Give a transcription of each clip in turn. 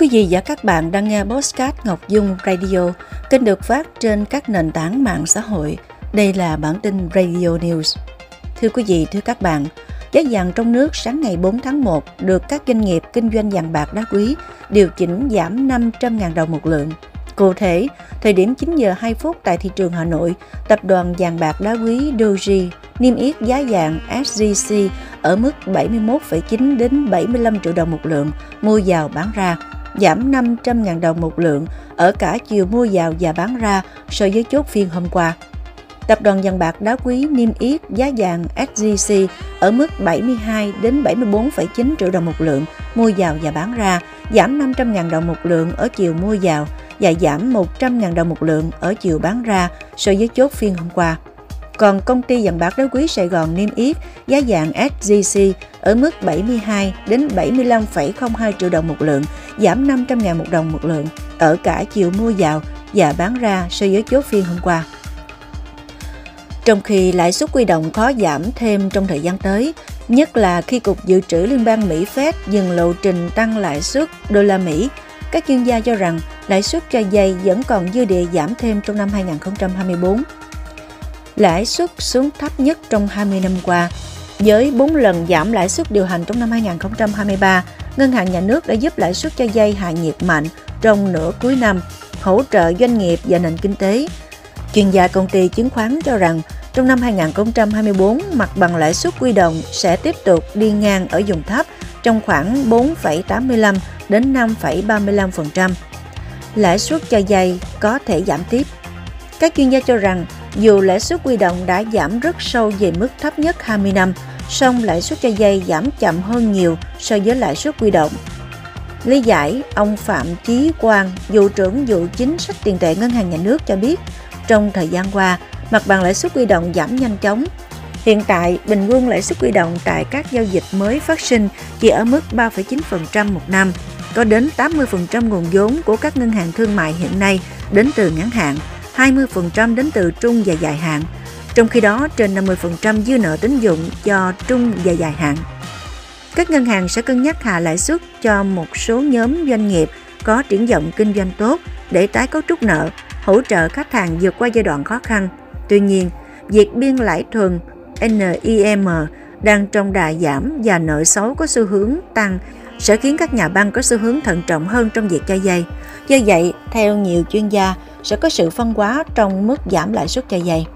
Quý vị và các bạn đang nghe Postcard Ngọc Dung Radio, kênh được phát trên các nền tảng mạng xã hội. Đây là bản tin Radio News. Thưa quý vị, thưa các bạn, giá vàng trong nước sáng ngày 4 tháng 1 được các doanh nghiệp kinh doanh vàng bạc đá quý điều chỉnh giảm 500.000 đồng một lượng. Cụ thể, thời điểm 9 giờ 2 phút tại thị trường Hà Nội, tập đoàn vàng bạc đá quý Doji niêm yết giá vàng SJC ở mức 71,9 đến 75 triệu đồng một lượng mua vào bán ra giảm 500.000 đồng một lượng ở cả chiều mua vào và bán ra so với chốt phiên hôm qua. Tập đoàn vàng bạc đá quý niêm yết giá vàng SJC ở mức 72 đến 74,9 triệu đồng một lượng mua vào và bán ra, giảm 500.000 đồng một lượng ở chiều mua vào và giảm 100.000 đồng một lượng ở chiều bán ra so với chốt phiên hôm qua. Còn công ty vàng bạc đá quý Sài Gòn niêm yết giá vàng SJC ở mức 72 đến 75,02 triệu đồng một lượng, giảm 500.000 một đồng một lượng ở cả chiều mua vào và bán ra so với chốt phiên hôm qua. Trong khi lãi suất quy động khó giảm thêm trong thời gian tới, nhất là khi Cục Dự trữ Liên bang Mỹ Fed dừng lộ trình tăng lãi suất đô la Mỹ, các chuyên gia cho rằng lãi suất cho dây vẫn còn dư địa giảm thêm trong năm 2024 lãi suất xuống thấp nhất trong 20 năm qua. Với 4 lần giảm lãi suất điều hành trong năm 2023, Ngân hàng Nhà nước đã giúp lãi suất cho dây hạ nhiệt mạnh trong nửa cuối năm, hỗ trợ doanh nghiệp và nền kinh tế. Chuyên gia công ty chứng khoán cho rằng trong năm 2024, mặt bằng lãi suất quy động sẽ tiếp tục đi ngang ở vùng thấp trong khoảng 4,85 đến 5,35%. Lãi suất cho dây có thể giảm tiếp. Các chuyên gia cho rằng dù lãi suất quy động đã giảm rất sâu về mức thấp nhất 20 năm, song lãi suất cho dây giảm chậm hơn nhiều so với lãi suất quy động. Lý giải, ông Phạm Chí Quang, vụ trưởng vụ chính sách tiền tệ Ngân hàng Nhà nước cho biết, trong thời gian qua, mặt bằng lãi suất quy động giảm nhanh chóng. Hiện tại, bình quân lãi suất quy động tại các giao dịch mới phát sinh chỉ ở mức 3,9% một năm. Có đến 80% nguồn vốn của các ngân hàng thương mại hiện nay đến từ ngắn hạn, 20% đến từ trung và dài hạn, trong khi đó trên 50% dư nợ tín dụng cho trung và dài hạn. Các ngân hàng sẽ cân nhắc hạ lãi suất cho một số nhóm doanh nghiệp có triển vọng kinh doanh tốt để tái cấu trúc nợ, hỗ trợ khách hàng vượt qua giai đoạn khó khăn. Tuy nhiên, việc biên lãi thuần NIM đang trong đà giảm và nợ xấu có xu hướng tăng sẽ khiến các nhà băng có xu hướng thận trọng hơn trong việc cho dây. Do vậy, theo nhiều chuyên gia, sẽ có sự phân hóa trong mức giảm lãi suất cho dây.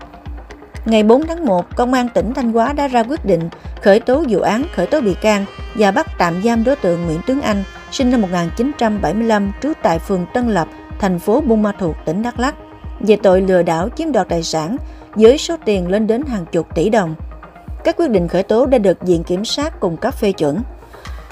Ngày 4 tháng 1, Công an tỉnh Thanh Hóa đã ra quyết định khởi tố vụ án, khởi tố bị can và bắt tạm giam đối tượng Nguyễn Tuấn Anh, sinh năm 1975, trú tại phường Tân Lập, thành phố Buôn Ma Thuột, tỉnh Đắk Lắk, về tội lừa đảo chiếm đoạt tài sản với số tiền lên đến hàng chục tỷ đồng. Các quyết định khởi tố đã được Viện Kiểm sát cung cấp phê chuẩn.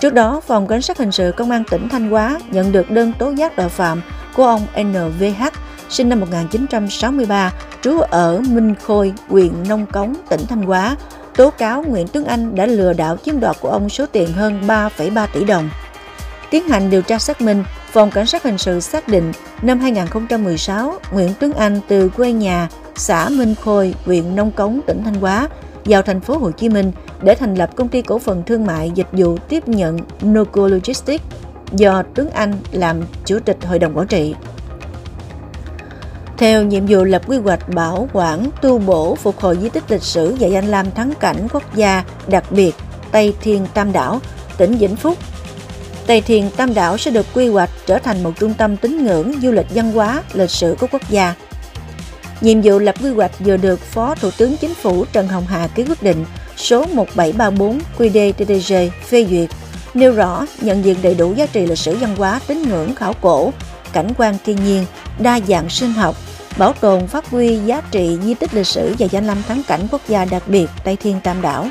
Trước đó, Phòng Cảnh sát Hình sự Công an tỉnh Thanh Hóa nhận được đơn tố giác tội phạm của ông NVH sinh năm 1963, trú ở Minh Khôi, huyện Nông Cống, tỉnh Thanh Hóa, tố cáo Nguyễn Tuấn Anh đã lừa đảo chiếm đoạt của ông số tiền hơn 3,3 tỷ đồng. Tiến hành điều tra xác minh, Phòng Cảnh sát Hình sự xác định năm 2016, Nguyễn Tuấn Anh từ quê nhà xã Minh Khôi, huyện Nông Cống, tỉnh Thanh Hóa vào thành phố Hồ Chí Minh để thành lập công ty cổ phần thương mại dịch vụ tiếp nhận Noco Logistics do Tuấn Anh làm chủ tịch hội đồng quản trị. Theo nhiệm vụ lập quy hoạch bảo quản, tu bổ, phục hồi di tích lịch sử và danh lam thắng cảnh quốc gia đặc biệt Tây Thiên Tam Đảo, tỉnh Vĩnh Phúc. Tây Thiên Tam Đảo sẽ được quy hoạch trở thành một trung tâm tín ngưỡng du lịch văn hóa, lịch sử của quốc gia. Nhiệm vụ lập quy hoạch vừa được Phó Thủ tướng Chính phủ Trần Hồng Hà ký quyết định số 1734 QĐ-TTG phê duyệt, nêu rõ nhận diện đầy đủ giá trị lịch sử văn hóa, tín ngưỡng khảo cổ, cảnh quan thiên nhiên, đa dạng sinh học, bảo tồn phát huy giá trị di tích lịch sử và danh lam thắng cảnh quốc gia đặc biệt Tây Thiên Tam Đảo.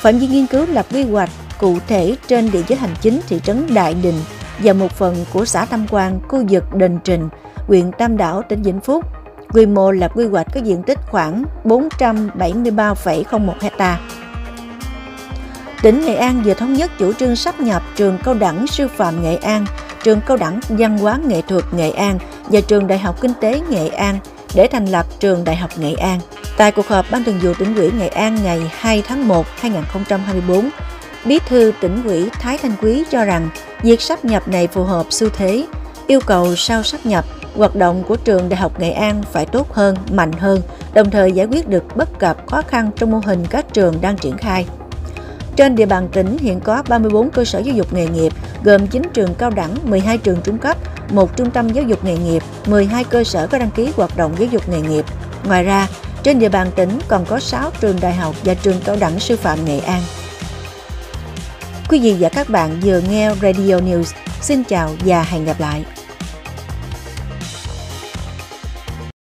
Phạm vi nghiên cứu lập quy hoạch cụ thể trên địa giới hành chính thị trấn Đại Đình và một phần của xã Tam Quan, khu vực Đền Trình, huyện Tam Đảo, tỉnh Vĩnh Phúc. Quy mô lập quy hoạch có diện tích khoảng 473,01 hecta. Tỉnh Nghệ An vừa thống nhất chủ trương sắp nhập trường cao đẳng sư phạm Nghệ An trường Cao đẳng Văn hóa Nghệ thuật Nghệ An và trường Đại học Kinh tế Nghệ An để thành lập trường Đại học Nghệ An. Tại cuộc họp Ban Thường vụ tỉnh ủy Nghệ An ngày 2 tháng 1 2024, Bí thư tỉnh ủy Thái Thanh Quý cho rằng Việc sắp nhập này phù hợp xu thế, yêu cầu sau sắp nhập, hoạt động của trường Đại học Nghệ An phải tốt hơn, mạnh hơn, đồng thời giải quyết được bất cập khó khăn trong mô hình các trường đang triển khai. Trên địa bàn tỉnh hiện có 34 cơ sở giáo dục nghề nghiệp, gồm 9 trường cao đẳng, 12 trường trung cấp, một trung tâm giáo dục nghề nghiệp, 12 cơ sở có đăng ký hoạt động giáo dục nghề nghiệp. Ngoài ra, trên địa bàn tỉnh còn có 6 trường đại học và trường cao đẳng sư phạm Nghệ An. Quý vị và các bạn vừa nghe Radio News. Xin chào và hẹn gặp lại.